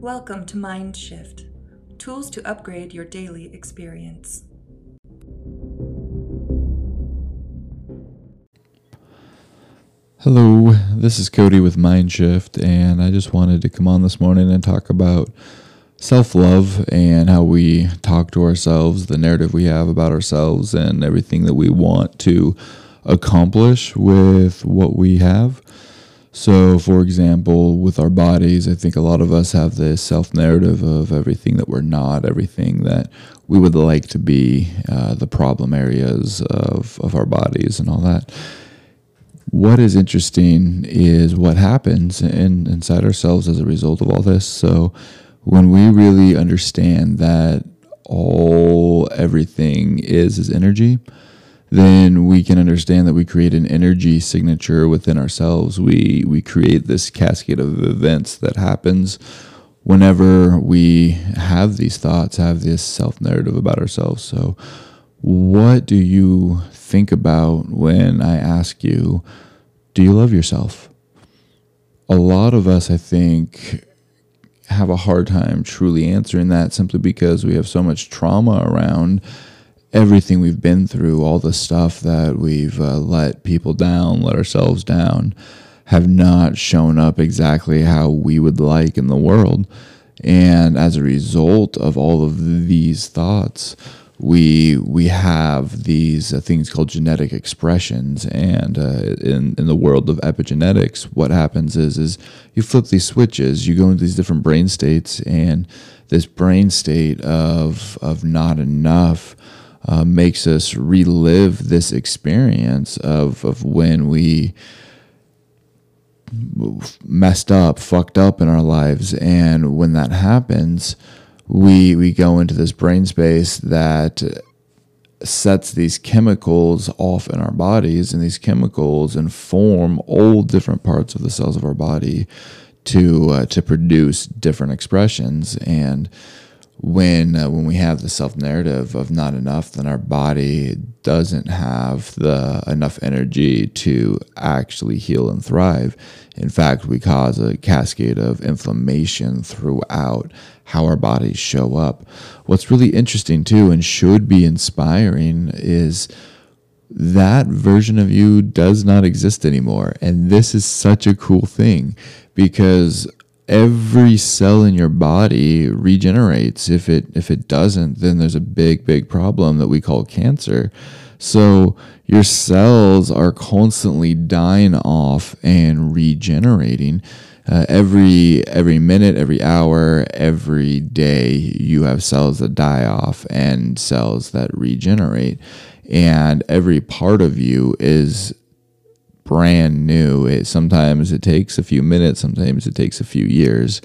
Welcome to Mind Shift tools to upgrade your daily experience. Hello, this is Cody with Mindshift, and I just wanted to come on this morning and talk about self love and how we talk to ourselves, the narrative we have about ourselves, and everything that we want to accomplish with what we have. So, for example, with our bodies, I think a lot of us have this self narrative of everything that we're not, everything that we would like to be, uh, the problem areas of, of our bodies, and all that. What is interesting is what happens in, inside ourselves as a result of all this. So, when we really understand that all everything is is energy, then we can understand that we create an energy signature within ourselves. We we create this cascade of events that happens whenever we have these thoughts, have this self narrative about ourselves. So, what do you think about when I ask you, do you love yourself? A lot of us, I think, have a hard time truly answering that simply because we have so much trauma around everything we've been through, all the stuff that we've uh, let people down, let ourselves down, have not shown up exactly how we would like in the world. And as a result of all of these thoughts, we we have these uh, things called genetic expressions, and uh, in in the world of epigenetics, what happens is is you flip these switches, you go into these different brain states, and this brain state of of not enough uh, makes us relive this experience of, of when we messed up, fucked up in our lives. And when that happens, we, we go into this brain space that sets these chemicals off in our bodies, and these chemicals inform all different parts of the cells of our body to uh, to produce different expressions. And when uh, when we have the self narrative of not enough, then our body doesn't have the enough energy to actually heal and thrive. In fact, we cause a cascade of inflammation throughout how our bodies show up. What's really interesting too, and should be inspiring, is that version of you does not exist anymore. And this is such a cool thing because every cell in your body regenerates. If it if it doesn't, then there's a big big problem that we call cancer. So your cells are constantly dying off and regenerating. Uh, every every minute, every hour, every day, you have cells that die off and cells that regenerate, and every part of you is brand new. It, sometimes it takes a few minutes, sometimes it takes a few years.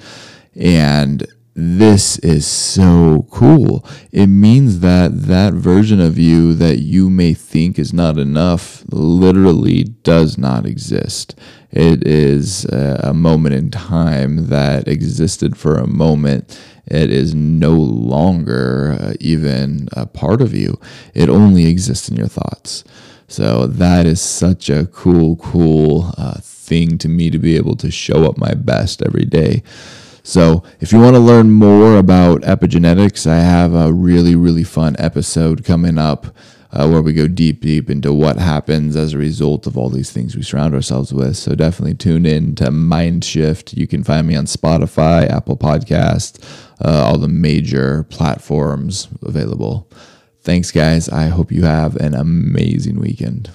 And this is so cool. It means that that version of you that you may think is not enough literally does not exist. It is a moment in time that existed for a moment. It is no longer uh, even a part of you. It only exists in your thoughts. So that is such a cool, cool uh, thing to me to be able to show up my best every day. So, if you want to learn more about epigenetics, I have a really, really fun episode coming up uh, where we go deep, deep into what happens as a result of all these things we surround ourselves with. So, definitely tune in to Mindshift. You can find me on Spotify, Apple Podcast, uh, all the major platforms available. Thanks, guys. I hope you have an amazing weekend.